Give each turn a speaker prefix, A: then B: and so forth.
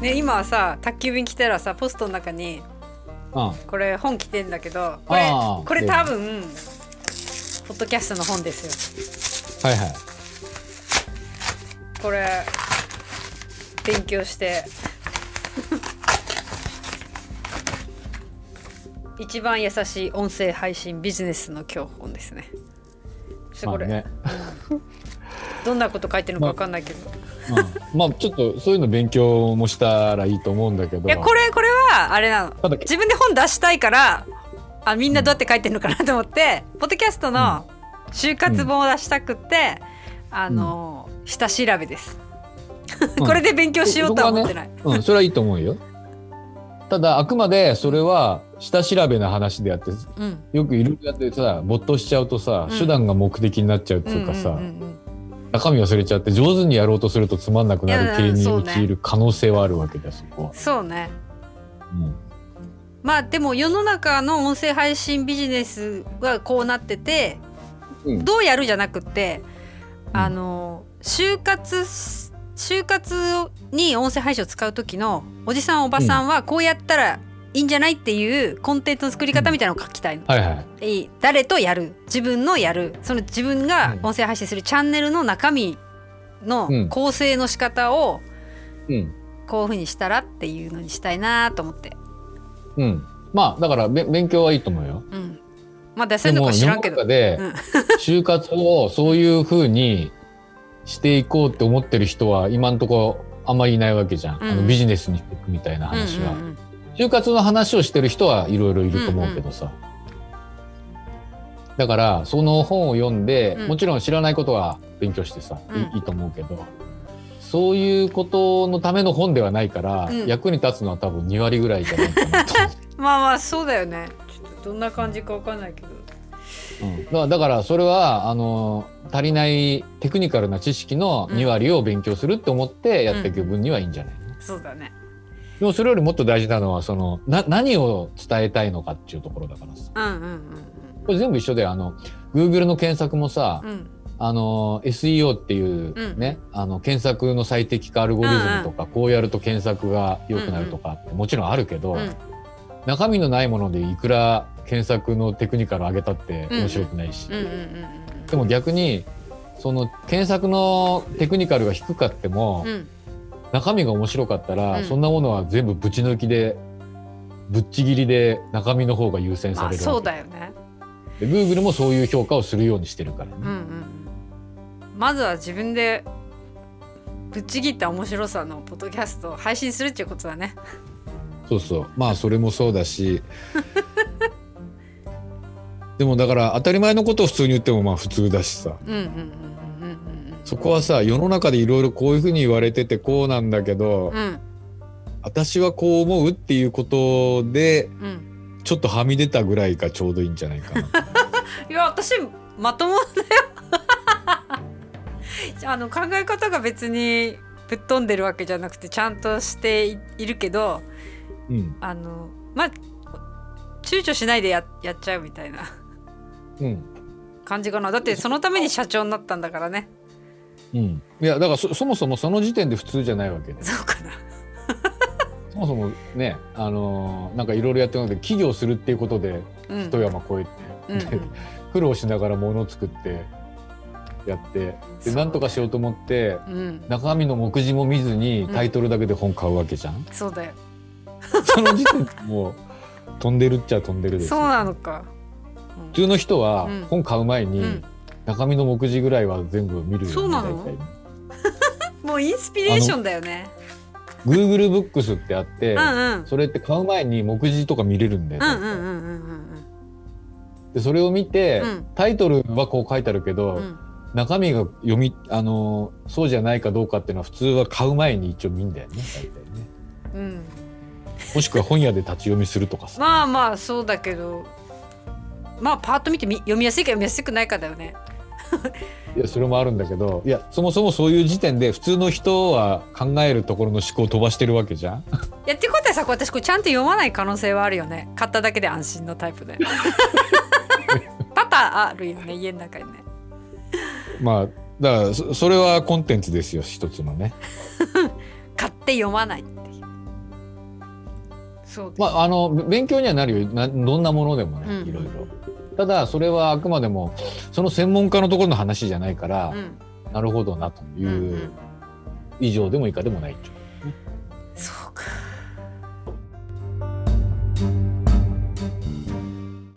A: ね今はさ宅急便来たらさポストの中に
B: うん
A: これ本来てんだけどこれこれ多分ポッドキャストの本ですよ。
B: はいはい。
A: これ勉強して。一番優しい音声配信ビジネスの教本ですね。ちょっとこれ、
B: まあね、
A: どんなこと書いてるのかわかんないけど、
B: うん、まあちょっとそういうの勉強もしたらいいと思うんだけど。
A: いやこれこれはあれなの。自分で本出したいからあみんなどうやって書いてるのかなと思って、ポッドキャストの就活本を出したくって、あの、下調べです、
B: うん。
A: これで勉強しようとは思ってない、
B: うん、それはいいと思うよ。ただあくまでそれは下調べの話であって
A: うん。
B: よくいろいろやってさ没頭しちゃうとさ、
A: うん。
B: 手段が目的になっちゃうっていうかさ、
A: うんうんうん
B: 中身忘れちゃって上手にやろうとするとつまんなくなる系に陥る可能性はあるわけだそこは。
A: そうね。
B: うん。
A: まあでも世の中の音声配信ビジネスはこうなってて
B: うん。
A: どうやるじゃなくて
B: うん。
A: あの就活就活に音声配信を使う時のおじさんおばさんはこうやったらいいんじゃないっていうコンテンツの作り方みたいなのを書きたいの。
B: はいはい。
A: 誰とやる自分のやるその自分が音声配信するチャンネルの中身の
B: うん
A: 構成の仕方を
B: うん。
A: こういうふうにしたらっていうのにしたいなと思って、
B: うん。まあだからべ勉強はいいと思うよ。
A: うん、まあ出せるのか知らんけど
B: 中で
A: うん
B: 就活をそういうふうにしていこうって思ってる人は今のところあんまりいないわけじゃん。あ
A: うん
B: のビジネスにしていくみたいな話は。
A: うんうんうん
B: 就活の話をしてる人はいろいろいると思うけどさ、だからその本を読んで、
A: うん。
B: もちろん知らないことは勉強してさ、い
A: うん。
B: いいと思うけどそういうことのための本ではないから、
A: うん。
B: 役に立つのは多分2割ぐらいじゃないかなと
A: まあまあそうだよね。ちょっとどんな感じかわかんないけど。
B: うん。だからだからそれはあの足りないテクニカルな知識の2割を勉強するって思ってやっていく分にはいいんじゃない、
A: そうだね
B: でもそれよりもっと大事なのはそのな何を伝えたいのかっていうところだからさ。
A: うんうん
B: これ全部一緒であの Google の検索もさ、
A: うん。うん
B: あの SEO っていう
A: うん。
B: ね、あの検索の最適化アルゴリズムとか、こうやると検索が良くなるとかってもちろんあるけど、
A: うん。
B: 中身のないものでいくら検索のテクニカル上げたって面白くないし、
A: うんうんうんうん。
B: でも逆にその検索のテクニカルが低かっても、
A: うん
B: 中身が面白かったら、
A: うん。
B: そんなものは全部ぶち抜きでぶっちぎりで中身の方が優先さ
A: まあ
B: れる
A: そうだよね。
B: で Google もそういう評価をするようにしてるからね。
A: うんうん。まずは自分でぶっちぎった面白さのポッドキャストを配信するっていうことだね。
B: そうそう。まあそれもそうだし。でもだから当たり前のことを普通に言ってもまあ普通だしさ。
A: うんうんうん
B: そこはさ世の中でいろいろこういうふうに言われててこうなんだけど、
A: うん。うん
B: 私はこう思うっていうことで
A: うん。
B: ちょっとはみ出たぐらいがちょうどいいんじゃないかな。
A: いや私まともだよ。あの考え方が別にぶっ飛んでるわけじゃなくてちゃんとしていいるけど
B: うん。
A: あのまあ躊躇しないでややっちゃうみたいな。
B: うん。
A: 感じかな。だってそのために社長になったんだからね
B: うん、いやだからそそもそもその時点で普通じゃないわけで
A: そうかな。
B: そもそもねあのーなんかいろいろやってるので起業するっていうことで
A: うん。
B: 一山越えて、
A: うんうん。
B: 苦労しながら物を作ってやってでなんとかしようと思って
A: うん。
B: 中身の目次も見ずにタイトルだけで本買うわけじゃん、
A: そうだよ。
B: その時点でもう飛んでるっちゃ飛んでるです
A: そう
B: よ
A: なのか、
B: 普通の人は
A: うん。
B: 本買う前に
A: うんうん
B: 中身の目次ぐらいは全部見るよね
A: そうなの？もうインスピレーションだよね。
B: Google ブックスってあって、
A: うんうん。
B: それって買う前に目次とか見れるんだよ、
A: うんうんうんうんうん
B: でそれを見て、
A: うん。
B: タイトルはこう書いてあるけど、
A: うん。うん
B: 中身が読みあのーそうじゃないかどうかっていうのは普通は買う前に一応見んだよね大体ね。
A: うん。
B: もしくは本屋で立ち読みするとかさ。
A: まあまあそうだけど。まあパーッと見てみ読みやすいか読みやすくないかだよね
B: いやそれもあるんだけどいやそもそもそういう時点で普通の人は考えるところの思考を飛ばしてるわけじゃん？
A: やってことはさ私これちゃんと読まない可能性はあるよね。買っただけで安心のタイプで。多々あるよね家の中にね。
B: まあだからそそれはコンテンツですよ一つのね。
A: 買って読まないっていう。そう
B: まああの勉強にはなるよ。などんなものでもね
A: うん。
B: いろいろ。ただそれはあくまでもその専門家のところの話じゃないから、
A: うん
B: なるほどなとい
A: う
B: 以上でも以下でもないっていう。